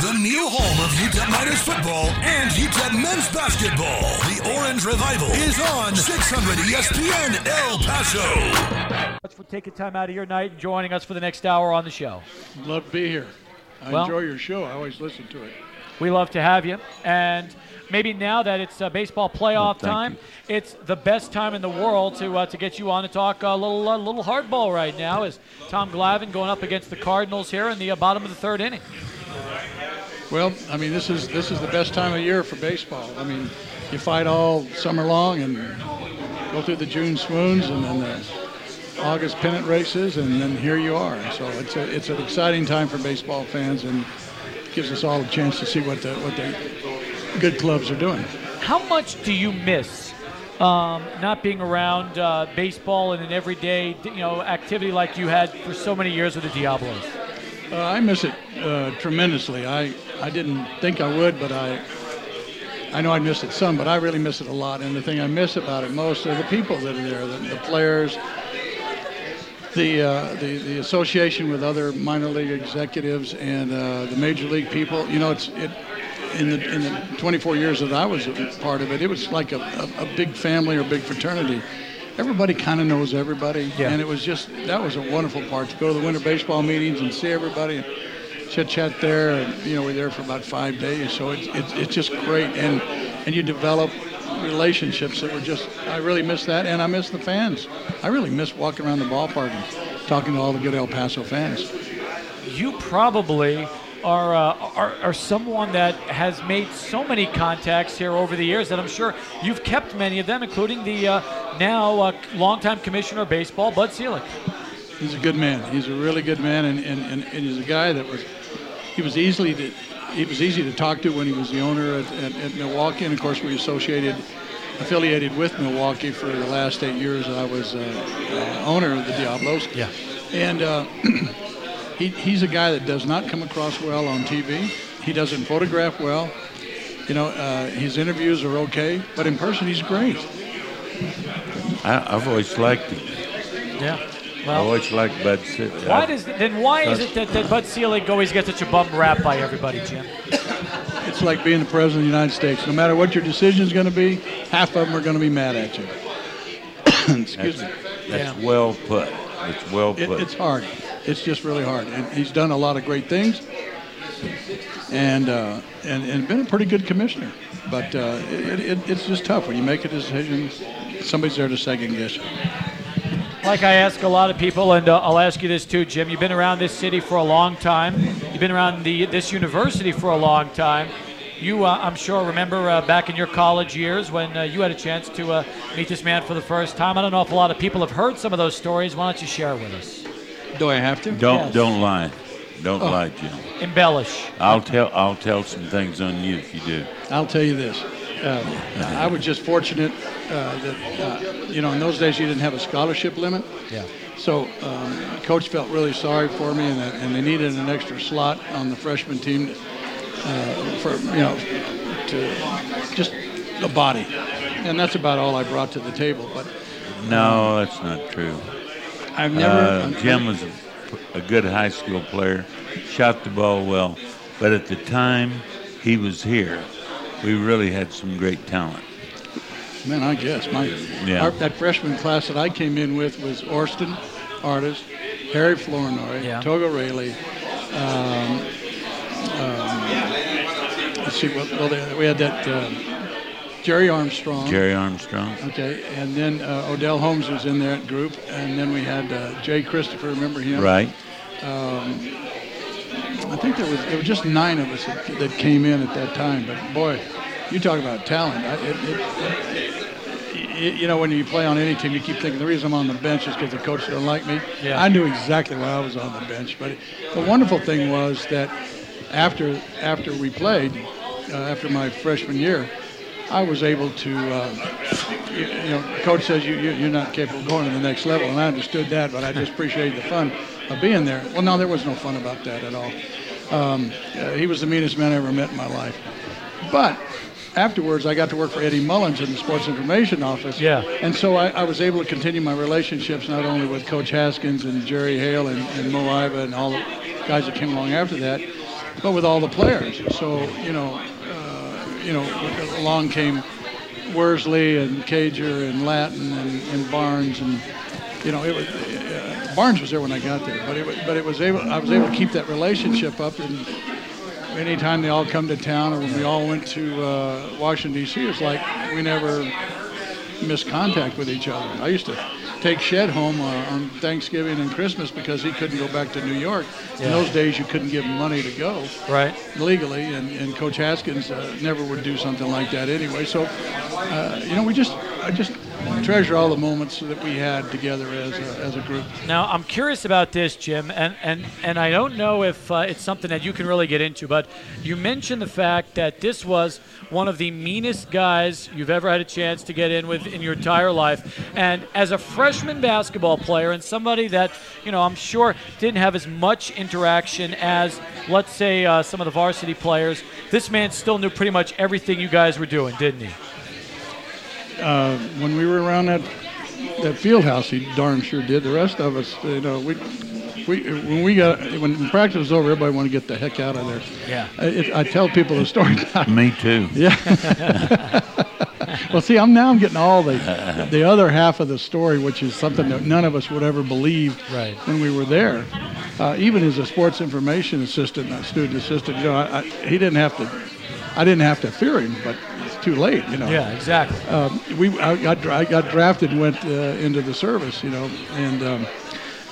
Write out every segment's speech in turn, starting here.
The new home of UTEP Miners football and UTEP men's basketball. The Orange Revival is on 600 ESPN El Paso. Let's for taking time out of your night and joining us for the next hour on the show. Love to be here. I Well- enjoy your show. I always listen to it. We love to have you. And maybe now that it's uh, baseball playoff Oh, thank time, it's the best time in the world to uh, to get you on to talk a little uh, little hardball right now. Is Tom Glavine going up against the Cardinals here in the uh, bottom of the third inning? Well, I mean, this is this is the best time of year for baseball. I mean, you fight all summer long and go through the June swoons and then the August pennant races, and then here you are. So it's a, it's an exciting time for baseball fans, and gives us all a chance to see what the what the good clubs are doing. How much do you miss um, not being around uh, baseball in an everyday you know activity like you had for so many years with the Diablos? Uh, I miss it uh, tremendously. I, I didn't think I would, but I I know I miss it some, but I really miss it a lot. And the thing I miss about it most are the people that are there, the, the players, the, uh, the the association with other minor league executives and uh, the major league people. You know, it's it. In the, in the 24 years that I was a part of it, it was like a, a, a big family or big fraternity. Everybody kind of knows everybody, Yeah. and it was just that was a wonderful part to go to the winter baseball meetings and see everybody and chit chat there. And, you know, we're there for about five days, so it's, it's it's just great, and and you develop relationships that were just I really miss that, and I miss the fans. I really miss walking around the ballpark and talking to all the good El Paso fans. you probably are, uh, are are someone that has made so many contacts here over the years that I'm sure you've kept many of them, including the uh, now uh, longtime commissioner of baseball, Bud Selig. He's a good man. He's a really good man, and, and, and, and he's a guy that was he was easily to he was easy to talk to when he was the owner at, at, at Milwaukee, and of course we associated affiliated with Milwaukee for the last eight years. I was uh, uh, owner of the Diablos. Yeah. And uh, he, he's a guy that does not come across well on TV. He doesn't photograph well. You know, uh, his interviews are okay, but in person he's great. I, I've always liked him. Yeah. I Well, always liked Bud Selig. why does then why is it that, that Bud Selig always gets such a bum rap by everybody, Jim? It's like being the president of the United States. No matter what your decision is going to be, half of them are going to be mad at you. Excuse That's, me. that's Yeah. well put. It's well It, put. it's hard. It's just really hard. And he's done a lot of great things, and uh, and and been a pretty good commissioner. But uh, it, it, it's just tough when you make a decision. Somebody's there to second guess you. Like I ask a lot of people, and uh, I'll ask you this too, Jim. You've been around this city for a long time. You've been around the this university for a long time. You, uh, I'm sure, remember uh, back in your college years when uh, you had a chance to uh, meet this man for the first time. I don't know if a lot of people have heard some of those stories. Why don't you share with us? Do I have to? don't Yes. don't lie. Don't Oh. lie, Jim. Embellish. I'll tell I'll tell some things on you if you do. I'll tell you this. Uh, I was just fortunate uh, that, uh, you know, in those days you didn't have a scholarship limit. Yeah. So um, coach felt really sorry for me, and, and they needed an extra slot on the freshman team uh, for, you know, to just a body. And that's about all I brought to the table. But No, that's not true. I've never. Uh, Jim was a, a good high school player, shot the ball well, but at the time he was here, we really had some great talent. Man, I guess my Yeah. our, that freshman class that I came in with was Orsten, Artis, Harry Flournoy, Yeah. Togo Railey. Um, um, let's see, well, well they, we had that um, Jerry Armstrong. Jerry Armstrong. Okay, and then uh, Odell Holmes was in that group, and then we had uh, Jay Christopher. Remember him? Right. I think there was just nine of us that, that came in at that time. But boy, you talk about talent. I, it, it, you know, when you play on any team, you keep thinking the reason I'm on the bench is because the coach don't like me. Yeah. I knew exactly why I was on the bench. But the wonderful thing was that after after we played, uh, after my freshman year, I was able to, uh, you, you know, coach says you, you, you're not capable of going to the next level, and I understood that, but I just appreciated the fun of being there. Well, no, there was no fun about that at all. Um, uh, he was the meanest man I ever met in my life. But afterwards, I got to work for Eddie Mullens in the Sports Information Office. Yeah. And so I, I was able to continue my relationships not only with Coach Haskins and Jerry Hale and, and Moe Iba and all the guys that came along after that, but with all the players. So you know, uh, you know, along came Worsley and Cager and Lattin and, and Barnes and you know, it was uh, Barnes was there when I got there, but it was, but it was able I was able to keep that relationship up and anytime they all come to town or when we all went to uh, Washington D.C. it's like we never missed contact with each other. I used to take Shed home uh, on Thanksgiving and Christmas because he couldn't go back to New York. Yeah. In those days, you couldn't give him money to go Right. legally, and, and Coach Haskins uh, never would do something like that anyway. So, uh, you know, we just I just treasure all the moments that we had together as a, as a group. Now, I'm curious about this, Jim, and, and, and I don't know if uh, it's something that you can really get into, but you mentioned the fact that this was one of the meanest guys you've ever had a chance to get in with in your entire life. And as a freshman basketball player and somebody that, you know, I'm sure didn't have as much interaction as, let's say, uh, some of the varsity players, this man still knew pretty much everything you guys were doing, didn't he? Uh, when we were around that that field house, he darn sure did. The rest of us, you know, we. We, when we got when practice was over, everybody wanted to get the heck out of there. Yeah. I, it, I tell people the story. Me too. Yeah. well, see, I'm now I'm getting all the the other half of the story, which is something that none of us would ever believe Right. when we were there. Uh, even as a sports information assistant, a student assistant, you know, I, I, he didn't have to. I didn't have to fear him, but it's too late, you know. Yeah, exactly. Um, we I got I got drafted and went uh, into the service, you know, and um,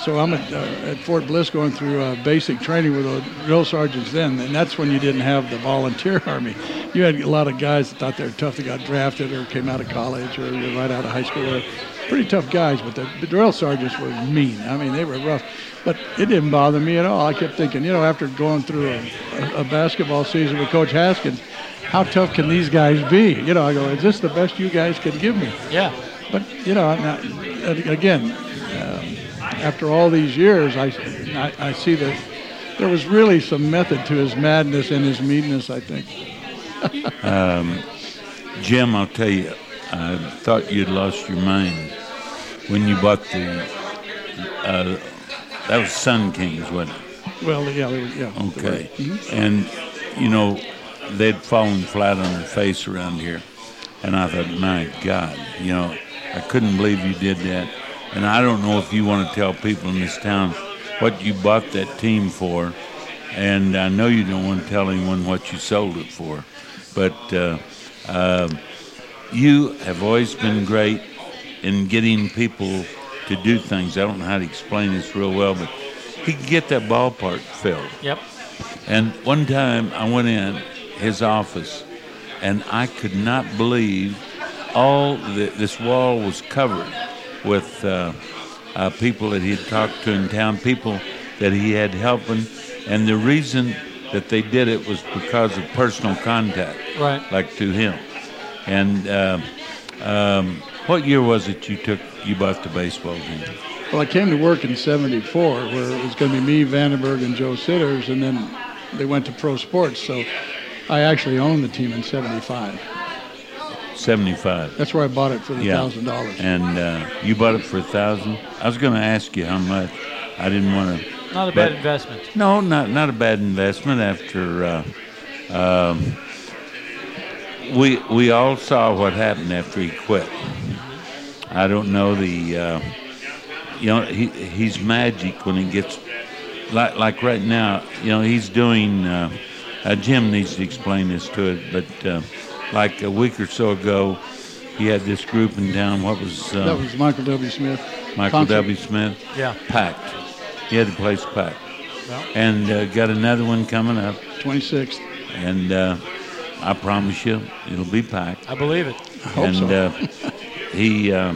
so I'm at, uh, at Fort Bliss going through uh, basic training with the drill sergeants then, and that's when you didn't have the volunteer army. You had a lot of guys that thought they were tough that got drafted or came out of college or right out of high school. Or pretty tough guys, but the, the drill sergeants were mean. I mean, they were rough, but it didn't bother me at all. I kept thinking, you know, after going through a, a, a basketball season with Coach Haskins, how tough can these guys be? You know, I go, is this the best you guys can give me? Yeah. But you know, now, again, um, after all these years, I, I, I see that there was really some method to his madness and his meanness. I think. Jim, I'll tell you, I thought you'd lost your mind when you bought the. Uh, that was Sun Kings, wasn't it? Well, yeah, they were, yeah. Okay. And, you know, they'd fallen flat on their face around here. And I thought, my God, you know, I couldn't believe you did that. And I don't know if you want to tell people in this town what you bought that team for. And I know you don't want to tell anyone what you sold it for. But uh, um you have always been great in getting people to do things. I don't know how to explain this real well, but he could get that ballpark filled. Yep. And one time I went in his office, and I could not believe all the, this wall was covered with uh, uh, people that he had talked to in town, people that he had helping, and the reason that they did it was because of personal contact, Right. like to him. And uh, um, what year was it you took you bought the baseball team? Well, I came to work in '74, where it was going to be me, Vandenberg, and Joe Sitters, and then they went to pro sports. So I actually owned the team in '75. 75. That's where I bought it for the Yeah. thousand dollars. And uh, you bought it for a thousand. I was going to ask you how much. I didn't want to. Not a bad investment. No, not not a bad investment. After uh, um, we we all saw what happened after he quit. I don't know the. Uh, you know, he he's magic when he gets like like right now. You know, he's doing. Uh, Jim needs to explain this to it, but uh, like a week or so ago, he had this group in town. What was uh, that was Michael W. Smith. Michael concert. W. Smith? Yeah. Packed. He had the place packed. Well. And uh, got another one coming up, 26th. and uh, I promise you, it'll be packed. I believe it. hope and so. uh, he uh,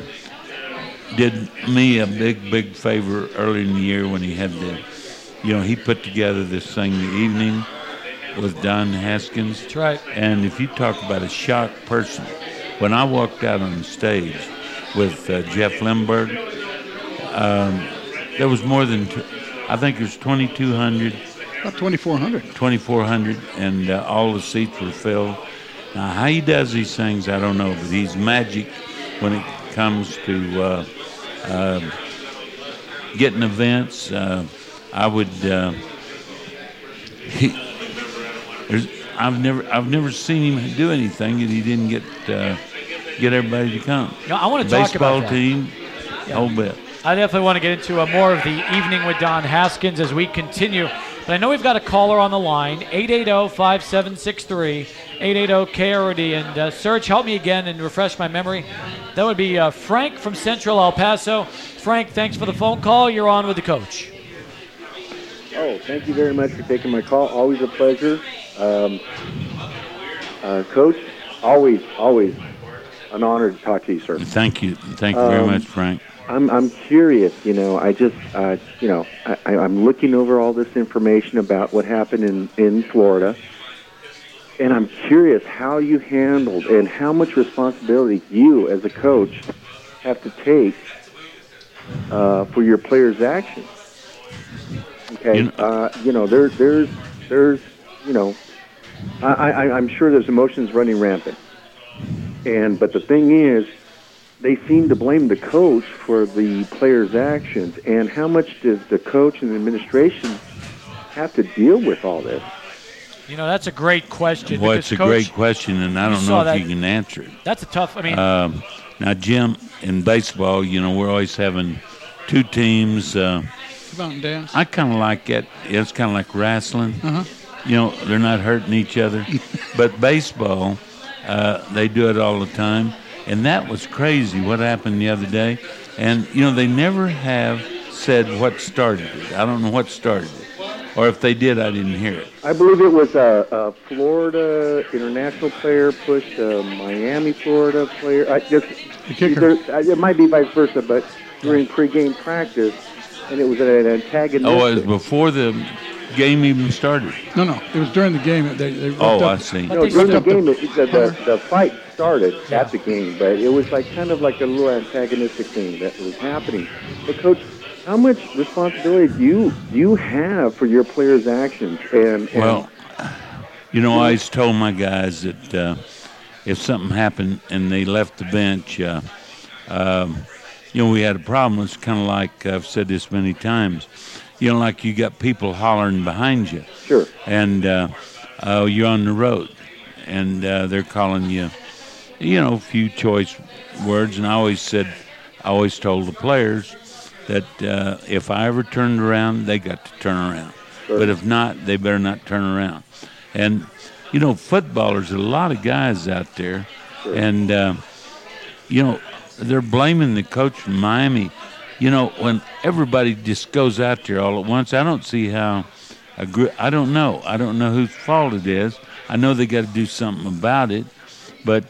did me a big, big favor early in the year when he had the, you know, he put together this thing the evening with Don Haskins. That's right. And if you talk about a shocked person, when I walked out on the stage with uh, Jeff Limberg, um, there was more than, t- I think it was 2,200, About 2,400. 2,400, and uh, all the seats were filled. Now, how he does these things, I don't know, but he's magic when it comes to uh, uh, getting events. Uh, I would, uh, he, there's I've never I've never seen him do anything that he didn't get uh, get everybody to come. No, I want to talk Baseball about that. team, whole bit. I definitely want to get into a more of the evening with Don Haskins as we continue. But I know we've got a caller on the line, oh, 880-5763, 880-KROD. And uh, Serge, help me again and refresh my memory. That would be uh, Frank from Central El Paso. Frank, thanks for the phone call. You're on with the coach. Oh, thank you very much for taking my call. Always a pleasure. Um, uh, Coach, always, always an honor to talk to you, sir. Thank you, thank you very Um, much, Frank. I'm, I'm curious, you know, I just, uh, you know, I, I'm looking over all this information about what happened in, in Florida, and I'm curious how you handled and how much responsibility you, as a coach, have to take uh, for your players' actions. Okay, You know- uh, you know, there, there's, there's, you know, I, I, I'm sure there's emotions running rampant, and but the thing is, they seem to blame the coach for the players' actions. And how much does the coach and the administration have to deal with all this? You know, that's a great question. Well, it's a Coach, great question, and I don't know if that- you can answer it. That's a tough, I mean, Um, now, Jim, in baseball, you know, we're always having two teams. Uh, Come out and dance. I kind of like it. It's kind of like wrestling. Uh-huh. You know, they're not hurting each other. but baseball, uh, they do it all the time. And that was crazy what happened the other day. And, you know, they never have said what started it. I don't know what started it. Or if they did, I didn't hear it. I believe it was a, a Florida international player pushed a Miami, Florida player. I just The kicker. either- uh, it might be vice versa, but during pregame practice, and it was an antagonistic. Oh, it was before the game even started. No, no, it was during the game. They, they Oh, ripped I see. But No, they during the game, the the, the, the fight started Yeah. at the game, but it was like kind of like a little antagonistic thing that was happening. But coach, how much responsibility do you do you have for your players' actions? And, and Well, you know, I always told my guys that uh, if something happened and they left the bench, uh, um, you know, we had a problem. It's kind of like I've said this many times. You know, like you got people hollering behind you, sure, and uh, uh, you're on the road, and uh, they're calling you, you know, a few choice words. And I always said, I always told the players that uh, if I ever turned around, they got to turn around. But if not, they better not turn around. And you know, footballers, a lot of guys out there, and uh, you know, they're blaming the coach from Miami. You know, when everybody just goes out there all at once, I don't see how. A gr- I don't know. I don't know whose fault it is. I know they got to do something about it, but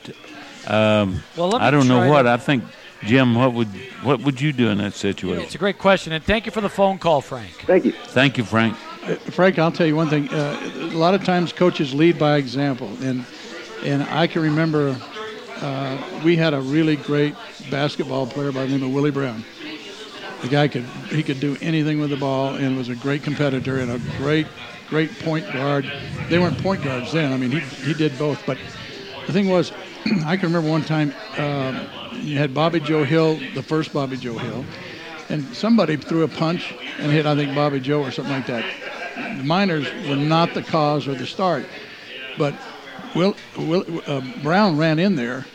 um, Well, I don't know what. to- I think, Jim, what would what would you do in that situation? it's a great question. And thank you for the phone call, Frank. thank you. Thank you, Frank. Uh, Frank, I'll tell you one thing. Uh, a lot of times coaches lead by example, and and I can remember uh, we had a really great basketball player by the name of Willie Brown. The guy could he could do anything with the ball and was a great competitor and a great great point guard. They weren't point guards then. I mean, he he did both. But the thing was, I can remember one time um, you had Bobby Joe Hill, the first Bobby Joe Hill, and somebody threw a punch and hit I think Bobby Joe or something like that. The miners were not the cause or the start, but Will, Will uh, Brown ran in there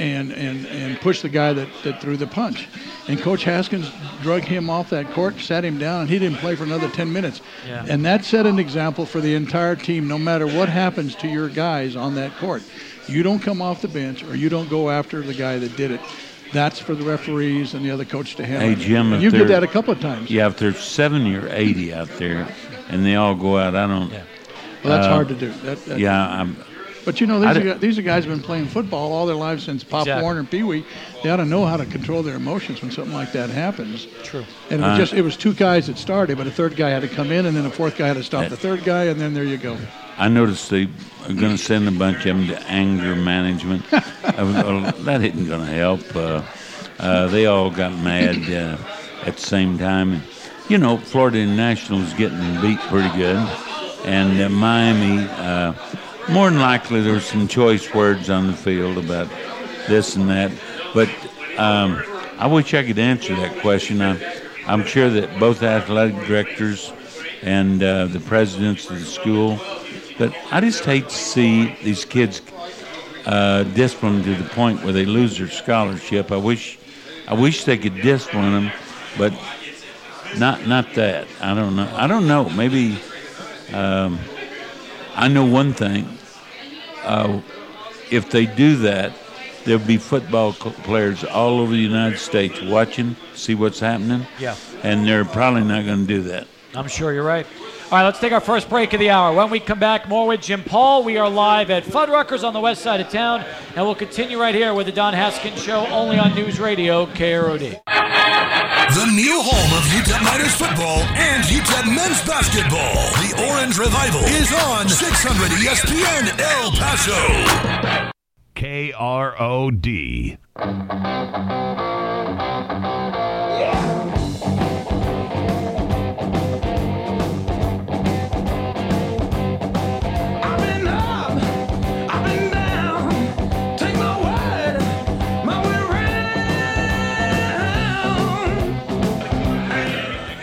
and, and, and pushed the guy that, that threw the punch. And Coach Haskins drug him off that court, sat him down, and he didn't play for another 10 minutes. Yeah. And that set an example for the entire team, no matter what happens to your guys on that court. You don't come off the bench or you don't go after the guy that did it. That's for the referees and the other coach to handle. Hey. Jim, And if you did that a couple of times. Yeah, if there's seventy or eighty out there, and they all go out, I don't. Yeah. Well, that's Uh, hard to do. That, that, Yeah, I'm. But you know, these are, guys- these are guys who've been playing football all their lives since Pop Exactly. Warner and Pee Wee. They ought to know how to control their emotions when something like that happens. True. And it was Uh, just it was two guys that started, but a third guy had to come in, and then a fourth guy had to stop the third guy, and then there you go. I noticed they are going to send a bunch of them to anger management. Uh, that isn't going to help. Uh, uh, they all got mad uh, at the same time. And, you know, Florida International is getting beat pretty good, and uh, Miami. More than likely, there were some choice words on the field about this and that. But um, I wish I could answer that question. I, I'm sure that both athletic directors and uh, the presidents of the school But I just hate to see these kids uh, disciplined to the point where they lose their scholarship. I wish, I wish they could discipline them, but not not that. I don't know. I don't know. Maybe um, I know one thing. Uh, if they do that, there'll be football players all over the United States watching, see what's happening. Yeah. And they're probably not going to do that. I'm sure you're right. All right, let's take our first break of the hour. When we come back, more with Jim Paul. We are live at Fuddruckers on the west side of town, and we'll continue right here with the Don Haskins Show, only on News Radio KROD. The new home of UTEP Miners football and UTEP men's basketball. The Orange Revival is on 600 ESPN El Paso. K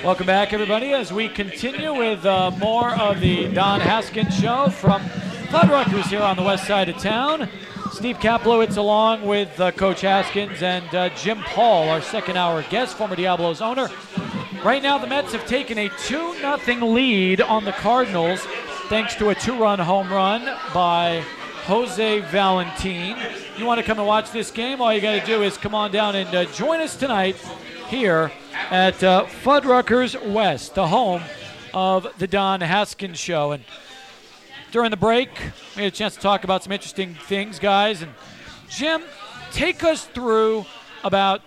Welcome back, everybody, as we continue with uh, more of the Don Haskins Show from Fuddruckers here on the west side of town. Steve Kaplowitz along with uh, Coach Haskins and uh, Jim Paul, our second hour guest, former Diablos owner. Right now, the Mets have taken a 2 0 lead on the Cardinals thanks to a two run home run by Jose Valentin. You want to come and watch this game? All you got to do is come on down and uh, join us tonight here at uh, Fuddruckers West, the home of the Don Haskins Show. And during the break, we had a chance to talk about some interesting things, guys. And Jim, take us through about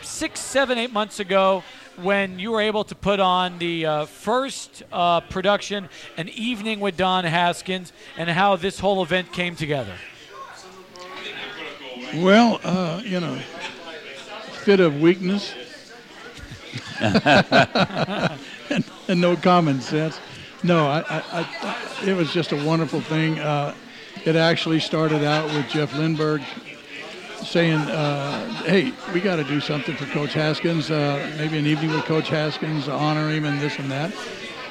six, seven, eight months ago when you were able to put on the uh, first uh, production, An Evening with Don Haskins, and how this whole event came together. Well, uh, you know, fit of weakness and, and no common sense. No, I, I, I, it was just a wonderful thing. Uh, it actually started out with Jeff Lindbergh saying, uh, "Hey, we got to do something for Coach Haskins. Uh, maybe an evening with Coach Haskins, honor him, and this and that."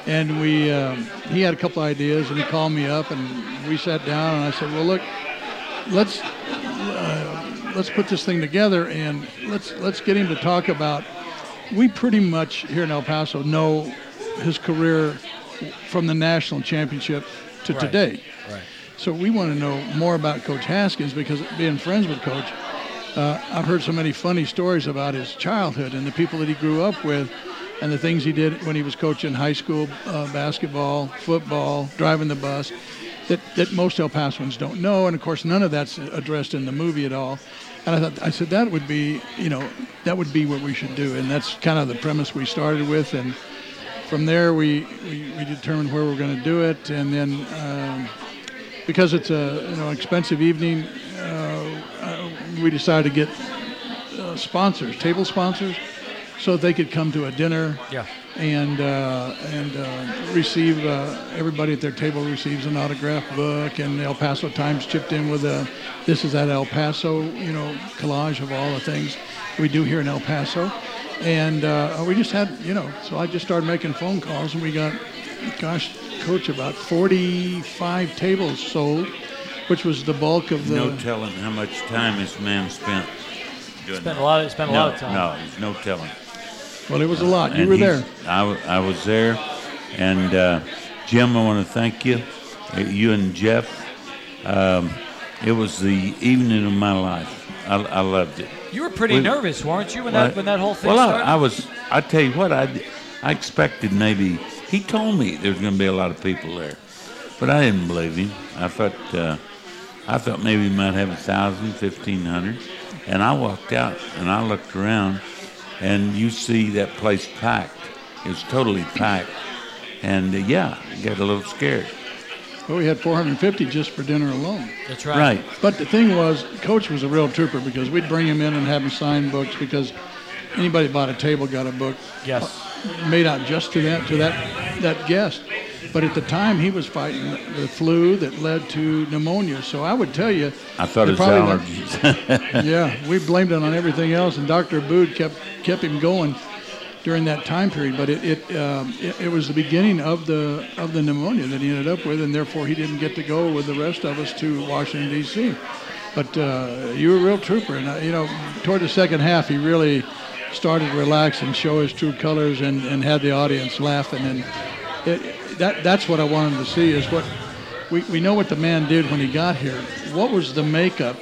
And we, um, he had a couple ideas, and he called me up, and we sat down, and I said, "Well, look, let's uh, let's put this thing together, and let's let's get him to talk about." We pretty much here in El Paso know his career from the national championship to Right. today. Right. So we want to know more about Coach Haskins because being friends with Coach, uh, I've heard so many funny stories about his childhood and the people that he grew up with and the things he did when he was coaching high school uh, basketball, football, driving the bus that, that most El Pasoans don't know. And of course, none of that's addressed in the movie at all. And I thought, I said, that would be, you know, that would be what we should do. And that's kind of the premise we started with. And from there, we, we, we determined where we're going to do it. And then, um, because it's a you know expensive evening, uh, uh, we decided to get uh, sponsors, table sponsors, so that they could come to a dinner Yeah. and uh, and uh, receive uh, everybody at their table receives an autograph book, and El Paso Times chipped in with a "This is that El Paso," you know, collage of all the things we do here in El Paso, and uh, we just had you know, so I just started making phone calls, and we got, gosh, coach, about 45 tables sold, which was the bulk of the. no telling how much time this man spent doing Spent that. a lot of, spent a lot of time. No, no telling. Well, it was a lot. You were he's- there. I was there. And uh, Jim, I want to thank you. Uh, You and Jeff. Um, it was the evening of my life. I, I loved it. You were pretty We- nervous, weren't you, when that, when that whole thing well, started? I, I was. I tell you what, I, I expected maybe. He told me there was going to be a lot of people there, but I didn't believe him. I thought. Uh, I thought maybe we might have a thousand, fifteen hundred, and I walked out and I looked around, and you see that place packed. It was totally packed, and uh, yeah, I got a little scared. Well, we had 450 just for dinner alone. That's right. Right. But the thing was, Coach was a real trooper because we'd bring him in and have him sign books because anybody bought a table got a book Yes. made out just to that to that that guest. But at the time, he was fighting the flu that led to pneumonia. So I would tell you, I thought it was allergies. yeah, we blamed it on everything else, and Dr. Abood kept kept him going. during that time period. But it it, um, it it was the beginning of the of the pneumonia that he ended up with, and therefore he didn't get to go with the rest of us to Washington D.C. But uh, you were a real trooper, and uh, you know, toward the second half, he really started to relax and show his true colors, and, and had the audience laughing, and it, that that's what I wanted to see is what we, we know what the man did when he got here. What was the makeup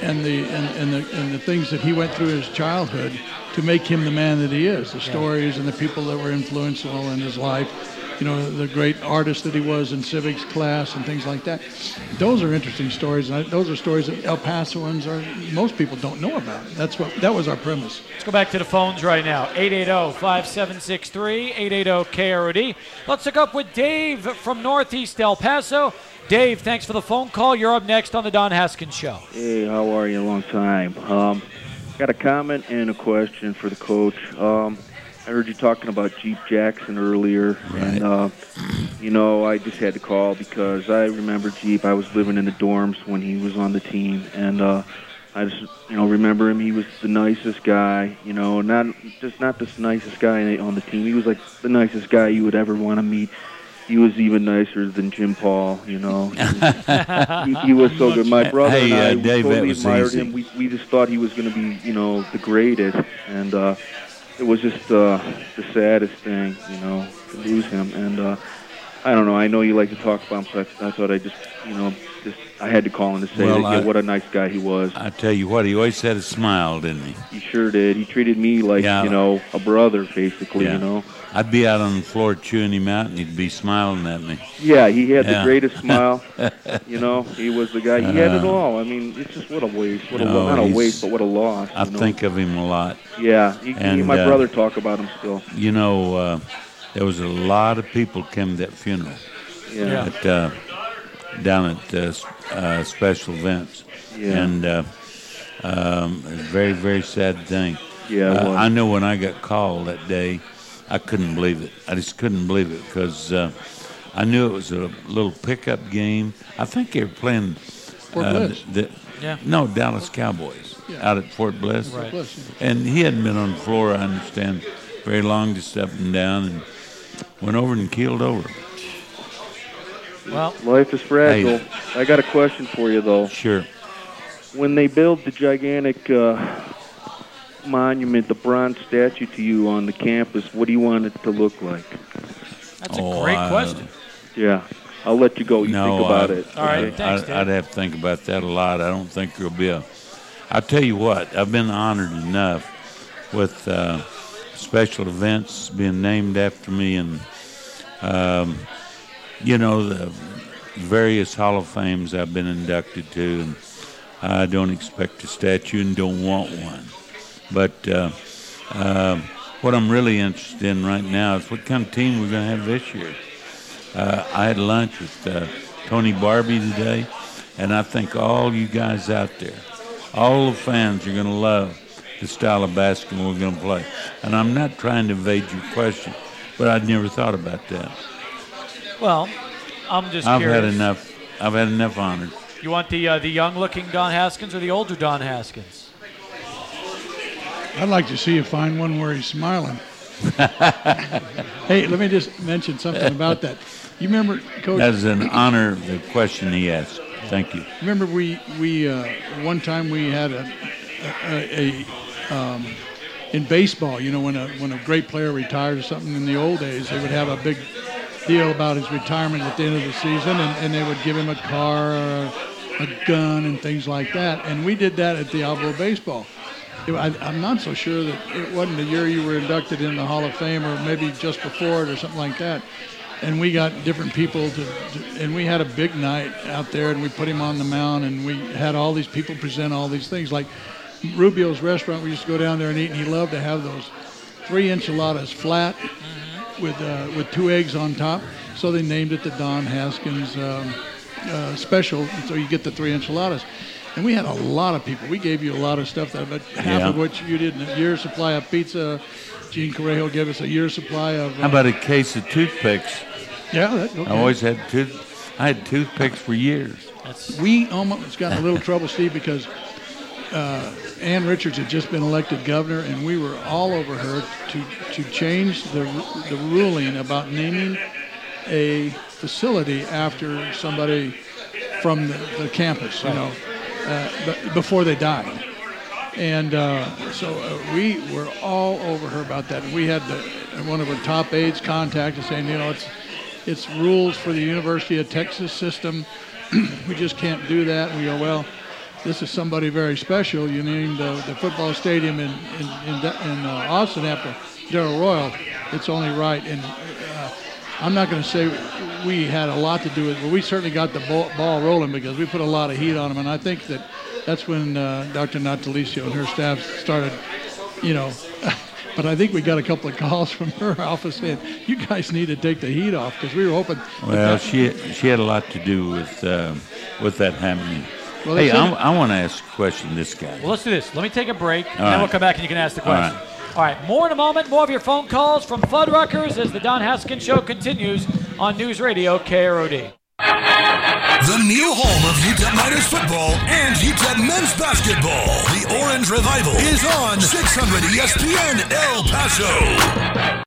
and the and, and the and the things that he went through his childhood to make him the man that he is, the stories and the people that were influential in his life, you know, the great artist that he was in civics class and things like that. Those are interesting stories, and those are stories that El Pasoans or most people don't know about. That's what that was our premise. Let's go back to the phones right now. oh, 880-5763, 880-KROD. Let's hook up with Dave from Northeast El Paso. Dave, thanks for the phone call. You're up next on the Don Haskins Show. Hey, how are you? Long time. Um, got a comment and a question for the coach. Um, I heard you talking about Jeep Jackson earlier, and uh, you know I just had to call because I remember Jeep. I was living in the dorms when he was on the team, and uh, I just you know remember him. He was the nicest guy. You know, not just not the nicest guy on the team. He was like the nicest guy you would ever want to meet. He was even nicer than Jim Paul. You know, he, was- he, he was so good. My brother Hey, and I uh, Dave, totally admired easy. him. We we just thought he was going to be you know the greatest, and uh, it was just uh, the saddest thing, you know, to lose him. And uh, I don't know. I know you like to talk about him, so I, I thought I just you know just I had to call him to say Well, that, yeah, what a nice guy he was. I tell you what, he always had a smile, didn't he? He sure did. He treated me like Yeah. you know a brother, basically. Yeah. You know. I'd be out on the floor chewing him out, and he'd be smiling at me. Yeah, he had Yeah. the greatest smile. You know, he was the guy. He had it Uh, all. I mean, it's just what a waste. What a No, not a waste, but what a loss. I know? think of him a lot. Yeah, he, he, And, my uh, brother talk about him still. You know, uh, there was a lot of people came to that funeral Yeah. at, uh, down at uh, uh, special events. Yeah. And uh, um, a very, very sad thing. Yeah. I know when I got called that day, I couldn't believe it. I just couldn't believe it because uh, I knew it was a little pickup game. I think they were playing. Fort uh, Bliss. the- Yeah. No, Dallas Cowboys Yeah. out at Fort Bliss. Right. And he hadn't been on the floor, I understand, very long, just up and down, and went over and keeled over. Well, Life is fragile. Hey. I got a question for you though. Sure. When they build the gigantic uh, monument, the bronze statue to you on the campus, what do you want it to look like? that's a Oh, great uh, question. Yeah, I'll let you go. You no, think about I, it. All right, okay? thanks, I, I'd have to think about that a lot. I don't think there'll be a. I'll tell you what, I've been honored enough with uh, special events being named after me and, um, you know, the various Hall of Fames I've been inducted to. And I don't expect a statue and don't want one. But uh, um what I'm really interested in right now is what kind of team we're going to have this year. Uh, I had lunch with uh, Tony Barbee today, and I think all you guys out there, all the fans are going to love the style of basketball we're going to play. And I'm not trying to evade your question, but I'd never thought about that. Well, I'm just I've curious. had enough. I've had enough honors. You want the uh, the young looking Don Haskins or the older Don Haskins? I'd like to see you find one where he's smiling. hey, let me just mention something about that. You remember, Coach? That is an honor. The question he asked. Thank you. Remember, we we uh, one time we had a a, a um, in baseball. You know, when a when a great player retired or something in the old days, they would have a big deal about his retirement at the end of the season, and, and they would give him a car a, a gun and things like that. And we did that at the Albo Baseball. I, I'm not so sure that it wasn't the year you were inducted in the Hall of Fame, or maybe just before it, or something like that. And we got different people to, to, and we had a big night out there, and we put him on the mound, and we had all these people present all these things. Like Rubio's restaurant, we used to go down there and eat, and he loved to have those three enchiladas flat with uh, with two eggs on top. So they named it the Don Haskins um, uh, special. So you get the three enchiladas. And we had a lot of people. We gave you a lot of stuff, that, but half Yeah. of which you didn't. A year's supply of pizza. Gene Correjo gave us a year's supply of. Uh, How about a case of toothpicks? yeah, that, okay. I always had tooth. I had toothpicks for years. That's we almost got in a little trouble, Steve, because uh, Ann Richards had just been elected governor, and we were all over her to to change the the ruling about naming a facility after somebody from the, the campus, you know, uh, before they died. And uh, so uh, we were all over her about that. We had the, one of her top aides contact us saying, you know, it's it's rules for the University of Texas system. we just can't do that. And we go, well, this is somebody very special. You named uh, the football stadium in in, in, in uh, Austin after Darrell Royal. It's only right. And I'm not going to say we had a lot to do with it, but we certainly got the ball, ball rolling because we put a lot of heat on them. And I think that that's when uh, Dr. Natalicio and her staff started, you know. But I think we got a couple of calls from her office saying, "You guys need to take the heat off," because we were hoping. Well, that- she she had a lot to do with uh, with that happening. Well, hey, said- I, I want to ask a question. This guy. Well, let's do this. Let me take a break, and All then we'll come back and you can ask the All question. All right, more in a moment. More of your phone calls from Fuddruckers as the Don Haskins Show continues on News Radio KROD. The new home of UTEP Miners football and UTEP men's basketball. The Orange Revival is on 600 ESPN El Paso.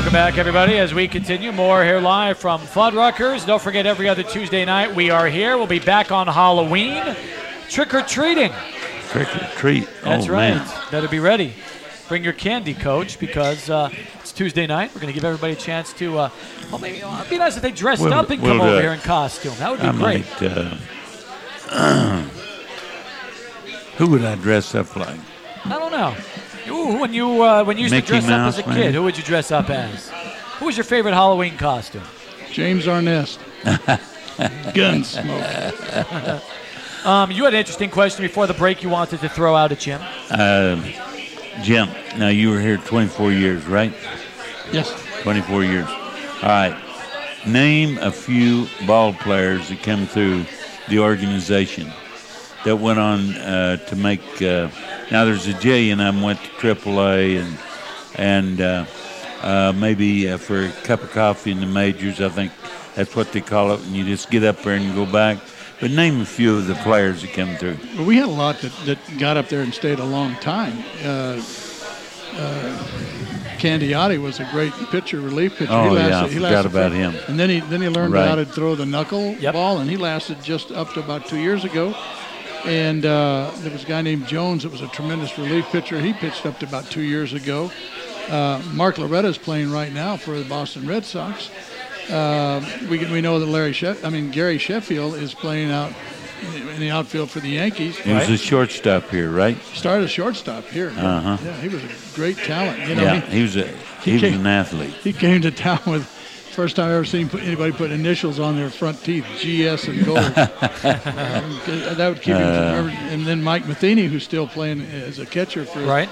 Welcome back, everybody, as we continue more here live from Fuddruckers. Don't forget, every other Tuesday night we are here. We'll be back on Halloween. Trick or treating. Trick or treat. That's oh, right. Man. Better be ready. Bring your candy, coach, because uh, it's Tuesday night. We're going to give everybody a chance to. Uh, well, maybe it'd be nice if they dressed We'll- up and we'll come over it. here in costume. That would be I great. might. Uh, who would I dress up like? I don't know. Ooh, when you uh, when you used Mickey to dress Mouse, up as a maybe? kid, who would you dress up as? Who was your favorite Halloween costume? James Arness. Gunsmoke. Um, you had an interesting question before the break you wanted to throw out at Jim. Uh, Jim. Now you were here 24 years, right? Yes. 24 years. All right. Name a few ball players that come through the organization that went on uh, to make. Uh, now there's a a J and M went to AAA and and uh, uh, maybe uh, for a cup of coffee in the majors. I think that's what they call it. And you just get up there and go back. But name a few of the players that come through. Well, we had a lot that, that got up there and stayed a long time. Uh, uh, Candiotti was a great pitcher, relief pitcher. Oh, he yeah, I lasted, he forgot lasted about for- him. And then he then he learned Right. how to throw the knuckle Yep. ball, and he lasted just up to about two years ago. And uh, there was a guy named Jones that was a tremendous relief pitcher. He pitched up to about two years ago. Uh, Mark Loretta is playing right now for the Boston Red Sox. Uh, we, we know that Larry I mean Gary Sheffield is playing out in the- outfield for the Yankees. He was a shortstop here, right? Started as shortstop here. Uh-huh. Yeah, he was a great talent. You know, yeah, he, he was a he he was an athlete. he came to town with first time I ever seen anybody put initials on their front teeth, GS and gold. Um, that would keep him Uh. from ever. And then Mike Matheny, who's still playing as a catcher for Right.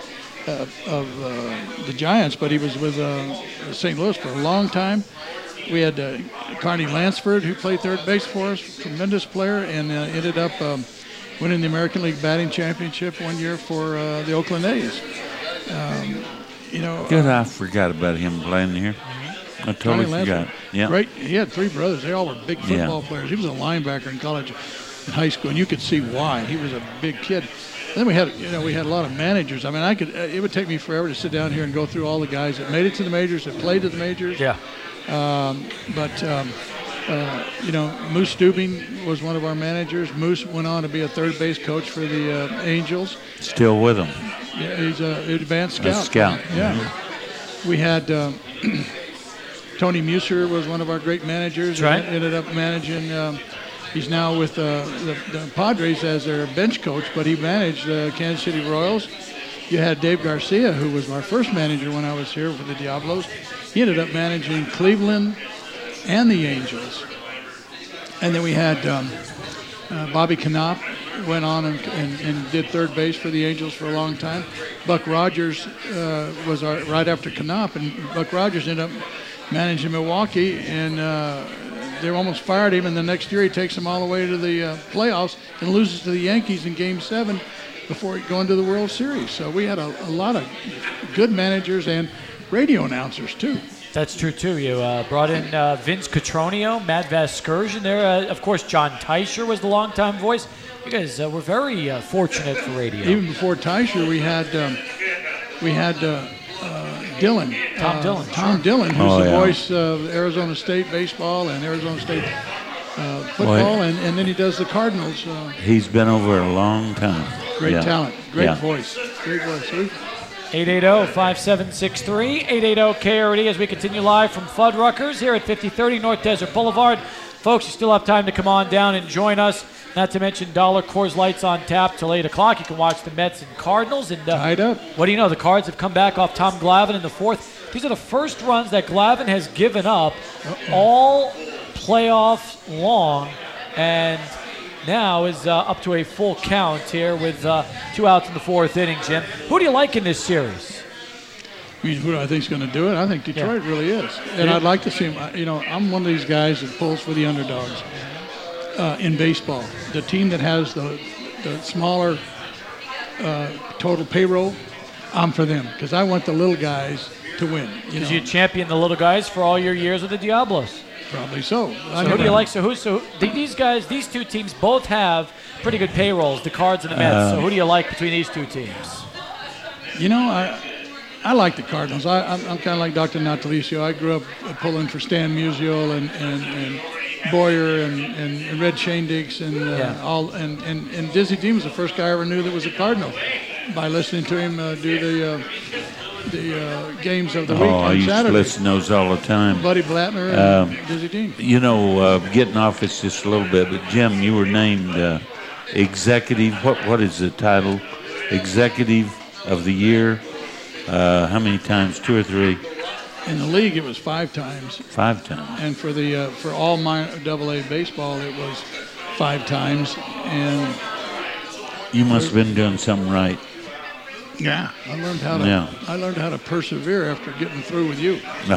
uh, of uh, the Giants, but he was with uh, St. Louis for a long time. We had uh, Carney Lansford, who played third base for us, tremendous player, and uh, ended up um, winning the American League batting championship one year for uh, the Oakland A's. Um, you know, Good, I forgot about him playing here. I totally Johnny forgot. Lansford. Yeah. Great. He had three brothers. They all were big Yeah. football players. He was a linebacker in college, in high school, and you could see why. He was a big kid. then we had, you know, we had a lot of managers. I mean, I could. It would take me forever to sit down here and go through all the guys that made it to the majors, that played to the majors. Yeah. Um, but um, uh, you know, Moose Stubing was one of our managers. Moose went on to be a third base coach for the uh, Angels. Still with him. Yeah, he's a advanced A scout. scout. Yeah. We had um, Tony Muser was one of our great managers. Right. Ended up managing. Um, he's now with uh, the, the Padres as their bench coach, but he managed the Kansas City Royals. You had Dave Garcia, who was my first manager when I was here for the Diablos. He ended up managing Cleveland and the Angels. And then we had um, uh, Bobby Knoop went on and, and, and did third base for the Angels for a long time. Buck Rodgers uh, was our, right after Knoop, and Buck Rodgers ended up managing Milwaukee, and uh, they almost fired him, and the next year he takes them all the way to the uh, playoffs and loses to the Yankees in Game Seven before going to the World Series. So we had a, a lot of good managers and radio announcers too. That's true too. You uh, brought in uh, Vince Cotroneo, Matt Vasgersian. There, uh, of course, John Teicher was the longtime voice. You guys uh, were very uh, fortunate for radio. Even before Teicher, we had um, we had uh, Dillon, Tom uh, Dillon, Tom Dillon, who's Oh, the yeah. voice of Arizona State baseball and Arizona State uh, football, and, and then he does the Cardinals. Uh, He's been over a long time. great Yeah. talent, great Yeah. voice, great voice. So we- 880-5763, 880-KRD as we continue live from Fuddruckers here at 5030 North Desert Boulevard. Folks, you still have time to come on down and join us. Not to mention Dollar Coors Lights on tap till 8 o'clock. You can watch the Mets and Cardinals. And uh, Tied up. What do you know? The Cards have come back off Tom Glavine in the fourth. These are the first runs that Glavine has given up all playoffs long. And now is uh, up to a full count here with uh, two outs in the fourth inning, Jim. Who do you like in this series? I mean, who do I think is going to do it? I think Detroit really is, and I'd like to see him. You know, I'm one of these guys that pulls for the underdogs uh, in baseball. The team that has the the smaller uh, total payroll, I'm for them because I want the little guys to win. Because know, you champion the little guys for all your years with the Diablos. probably so. So who do you like? So who? So th- these guys, these two teams both have pretty good payrolls. The Cards and the Mets. so who do you like between these two teams? You know, I I like the Cardinals. I, I'm, I'm kind of like Dr. Natalicio. I grew up pulling for Stan Musial and, and, and Boyer and, and, and Red Schoendienst and uh, Yeah. all and, and, and Dizzy Dean was the first guy I ever knew that was a Cardinal by listening to him uh, do the uh, the uh, games of the week Oh, I on used Saturday. to listen to those all the time. Buddy Blattner and Um, Dizzy Dean. You know, uh, getting off this just a little bit, but Jim, you were named uh, executive. What what is the title? Executive of the year. Uh, how many times? Two or three? In the league, it was five times, Five times. and for the uh, for all minor Double A baseball, it was five times. And You must have been doing something right. Yeah, I learned how to. Yeah. I learned how to persevere after getting through with you.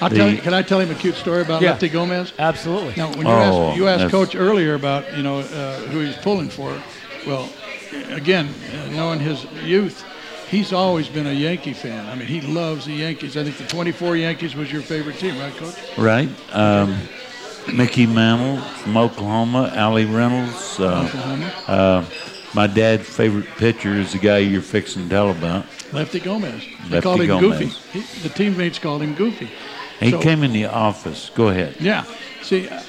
I'll tell you. Can I tell him a cute story about Yeah. Lefty Gomez? Absolutely. Now, when you Oh, asked, you asked Coach earlier about you know uh, who he's pulling for, well, again, uh, knowing his youth, he's always been a Yankee fan. I mean, he loves the Yankees. I think the 24 Yankees was your favorite team, right, Coach? Right? Um, Mickey Mantle from Oklahoma, Allie Reynolds. Uh, Oklahoma. uh, my dad's favorite pitcher is the guy you're fixing to tell about. Lefty Gomez. They Lefty called him Gomez. Goofy. He, the teammates called him Goofy. He So- came in the office. Go ahead. Yeah. See, uh,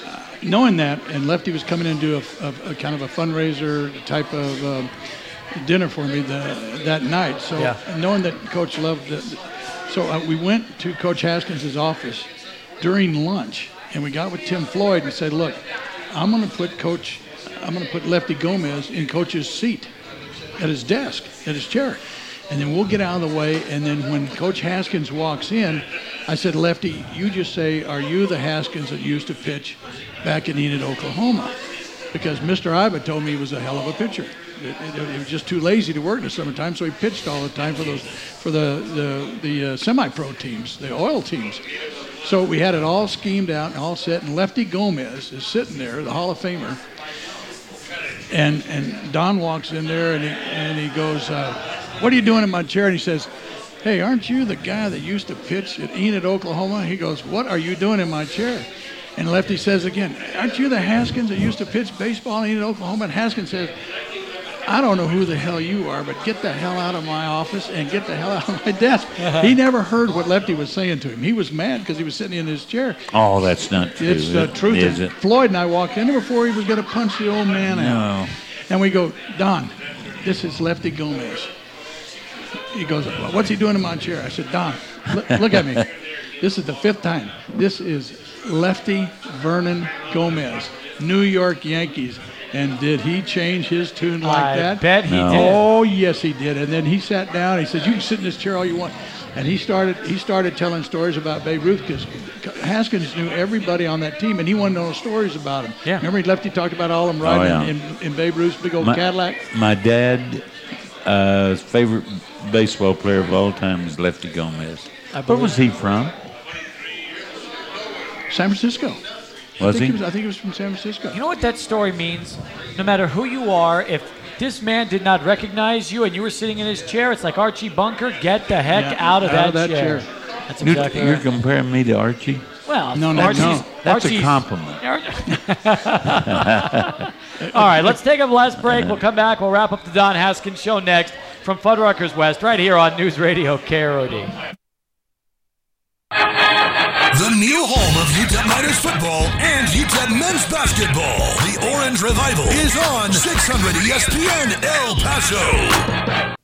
knowing that, and Lefty was coming in to do a, a- a kind of a fundraiser type of um, dinner for me the, that night. So Yeah. knowing that Coach loved it, so uh, we went to Coach Haskins' office during lunch, and we got with Tim Floyd and said, "Look, I'm going to put Coach, I'm going to put Lefty Gomez in Coach's seat at his desk, at his chair. And then we'll get out of the way. And then when Coach Haskins walks in, I said, Lefty, you just say, Are you the Haskins that used to pitch back in Enid, Oklahoma? Because Mr. Iba told me he was a hell of a pitcher. It, it- he was just too lazy to work in the summertime, so he pitched all the time for those for the the, the uh, semi-pro teams, the oil teams. So we had it all schemed out and all set, and Lefty Gomez is sitting there, the Hall of Famer, and and Don walks in there and he and he goes, uh, "What are you doing in my chair?" And he says, "Hey, aren't you the guy that used to pitch at Enid, Oklahoma?" He goes, "What are you doing in my chair?" And Lefty says again, "Aren't you the Haskins that used to pitch baseball in Enid, Oklahoma?" And Haskins says, I don't know who the hell you are, but get the hell out of my office and get the hell out of my desk. Uh-huh. he never heard what Lefty was saying to him. He was mad because he was sitting in his chair. Oh, that's not true. It's the truth. Is it? Floyd and I walked in there before he was going to punch the old man out. And we go, Don, this is Lefty Gomez. He goes, well, what's he doing in my chair? I said, Don, look, look at me. This is the fifth time. This is Lefty Vernon Gomez, New York Yankees. And did he change his tune like I that? bet he No. did. Oh yes, he did. And then he sat down. He says, "You can sit in this chair all you want." And he started he started telling stories about Babe Ruth because Haskins knew everybody on that team, and he wanted to know stories about him. Yeah. Remember, he Lefty talked about all of them riding yeah. in, in Babe Ruth's big old My, Cadillac. my dad, uh, favorite baseball player of all time is Lefty Gomez. Where was he from? San Francisco. I Was think he? was, I think he was from San Francisco. You know what that story means? No matter who you are, if this man did not recognize you and you were sitting in his chair, it's like Archie Bunker, get the heck Yeah, out of out that, of that chair. chair. That's You're, exactly you're right. comparing me to Archie? Well, No, no, Archie's, no. That's a compliment. All right, let's take a last break. We'll come back. We'll wrap up the Don Haskins show next from Fuddruckers West, right here on News Radio KROD. The new home of UTEP Miners football and UTEP men's basketball. The Orange Revival is on 600 ESPN El Paso.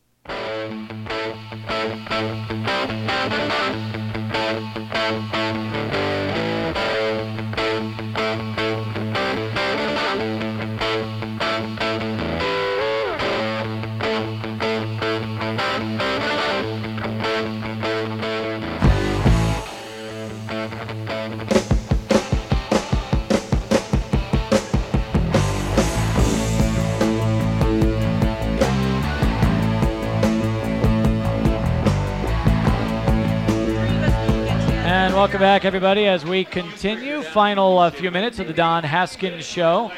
Welcome back, everybody, as we continue. Final uh, few minutes of the Don Haskins Show.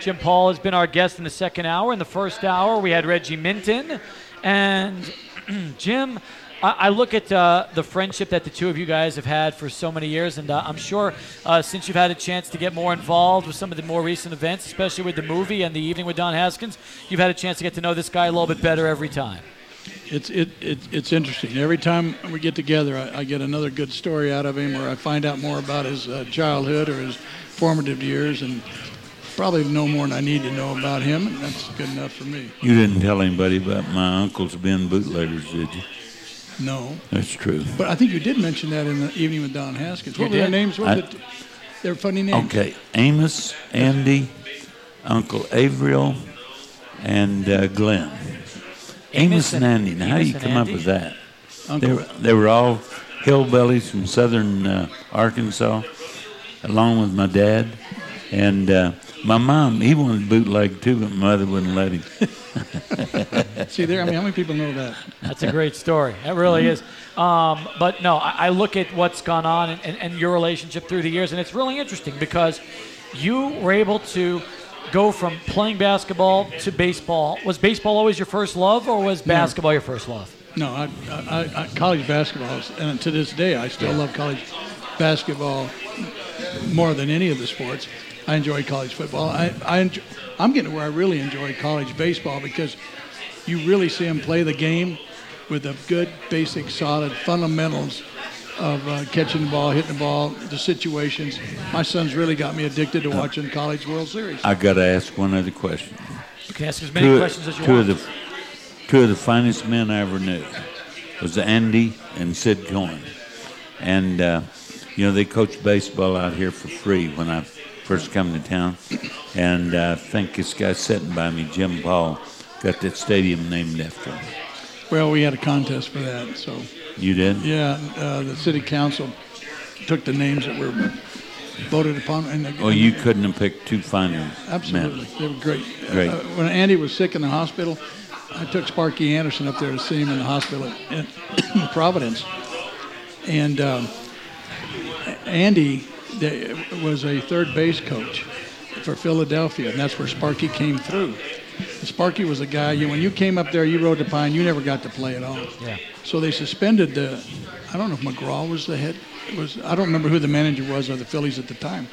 Jim Paul has been our guest in the second hour. In the first hour, we had Reggie Minton. And Jim, I, I look at uh, the friendship that the two of you guys have had for so many years, and uh, I'm sure uh, since you've had a chance to get more involved with some of the more recent events, especially with the movie and the evening with Don Haskins, you've had a chance to get to know this guy a little bit better every time. It's it, it it's interesting. Every time we get together, I, I get another good story out of him, or I find out more about his uh, childhood or his formative years, and probably know more than I need to know about him, and that's good enough for me. You didn't tell anybody about my uncles being bootleggers, did you? No, That's true. but I think you did mention that in the evening with Don Haskins. What You were their names? What I- were the, their funny names. Okay, Amos, Andy, Uncle Avriel, and uh, Glenn. Amos, and Andy. Now, how do you and come up with that? They were, they were all hillbillies from southern uh, Arkansas, along with my dad. And uh, my mom, he wanted bootleg too, but my mother wouldn't let him. see there. I mean, how many people know that? That's a great story. That really is. Um, but no, I, I look at what's gone on and, and, and your relationship through the years, and it's really interesting because you were able to go from playing basketball to baseball. Was baseball always your first love, or was basketball your first love? No, I, I, I, college basketball, is, and to this day, I still love college basketball more than any of the sports. I enjoy college football. I, I enjoy, I'm getting to where I really enjoy college baseball because you really see them play the game with the good, basic, solid fundamentals of uh, catching the ball, hitting the ball, the situations. My son's really got me addicted to watching College World Series. I got to ask one other question. You can ask as many two, questions as you two want. Of the, two of the finest men I ever knew was Andy and Syd Cohen. And, uh, you know, they coached baseball out here for free when I first come to town. And uh, I think this guy sitting by me, Jim Paul, got that stadium named after him. Well, we had a contest for that, so. You did? Yeah, uh, the city council took the names that were voted upon, and they, Well, you couldn't have picked two finer absolutely men. they were great. Great. Uh, when Andy was sick in the hospital, I took Sparky Anderson up there to see him in the hospital in Providence, and um, Andy they, was a third base coach for Philadelphia, and that's where Sparky came through. Sparky was a guy. You, when you came up there, you rode the pine. You never got to play at all. Yeah. So they suspended the. I don't know if McGraw was the head. Was I don't remember who the manager was of the Phillies at the time,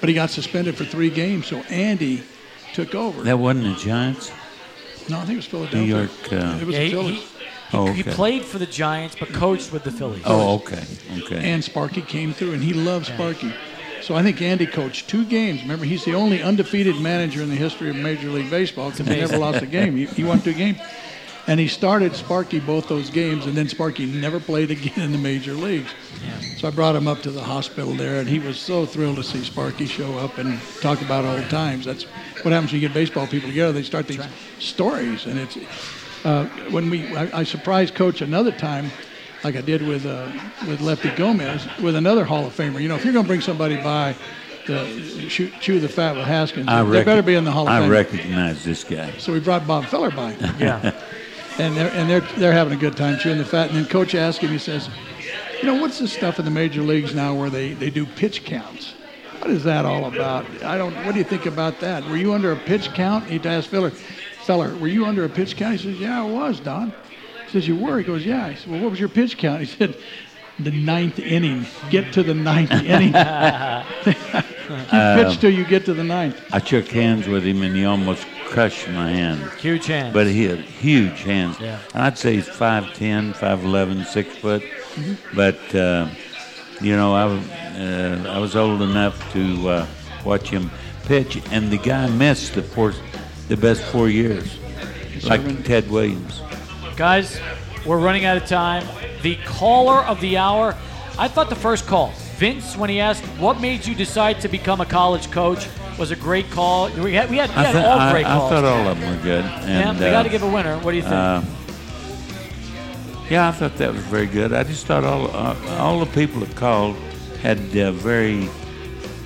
but he got suspended for three games. So Andy took over. That wasn't the Giants? no, I think it was Philadelphia. New York. Uh, It was Yeah, the he, Phillies. he, oh, he played for the Giants, but coached with the Phillies. Oh, okay. Okay. and Sparky came through, and he loved Sparky. So I think Andy coached two games. Remember, he's the only undefeated manager in the history of Major League Baseball because he never lost a game. He, he won two games. And he started Sparky both those games, and then Sparky never played again in the major leagues. So I brought him up to the hospital there, and he was so thrilled to see Sparky show up and talk about old times. That's what happens when you get baseball people together. They start these stories, and it's uh, when we I, I surprised Coach another time, like I did with uh, with Lefty Gomez, with another Hall of Famer. You know, if you're going to bring somebody by to chew, chew the fat with Haskins, I they rec- better be in the Hall of Fame. I Fame. recognize this guy. So we brought Bob Feller by Yeah. and they're and they're they're having a good time chewing the fat. And then coach asked him, he says, You know, what's this stuff in the major leagues now where they, they do pitch counts? What is that all about? I don't. What do you think about that? Were you under a pitch count? He asked Feller, Feller, were you under a pitch count? He says, Yeah, I was, Don. He says, You were? He goes, Yeah. He said, Well, what was your pitch count? He said, The ninth inning. Get to the ninth inning. you pitch till you get to the ninth. I shook hands with him and he almost crushed my hand. Huge hands. But he had huge hands. Yeah. And I'd say he's 5'10", 5'11", 6 foot. Mm-hmm. But, uh, you know, I was, uh, I was old enough to uh, watch him pitch, and the guy missed the, four, the best four years, like Ted Williams. Guys, we're running out of time. The caller of the hour. I thought the first call, Vince, when he asked what made you decide to become a college coach, was a great call. We had we had, we I, had th- all I, great I calls. thought all of them were good. yeah, we uh, got to give a winner. What do you think? uh, yeah, I thought that was very good. I just thought all uh, all the people that called had uh, very,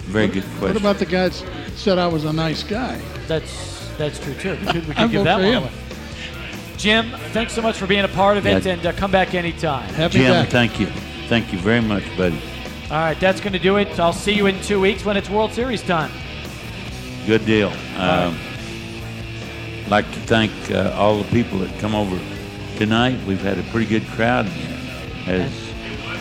very good questions. What about the guy that said I was a nice guy? that's that's true too. We could, we could give that one him. away. Jim, thanks so much for being a part of it, Yeah. and uh, come back anytime. Happy Jim, back. thank you. Thank you very much, buddy. All right, that's going to do it. I'll see you in two weeks when it's World Series time. Good deal. Um, like to thank uh, all the people that come over tonight. We've had a pretty good crowd here, as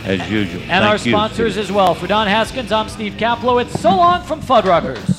as usual. And Thank our you. sponsors as well. For Don Haskins, I'm Steve Kaplowitz. So long from Fuddruckers.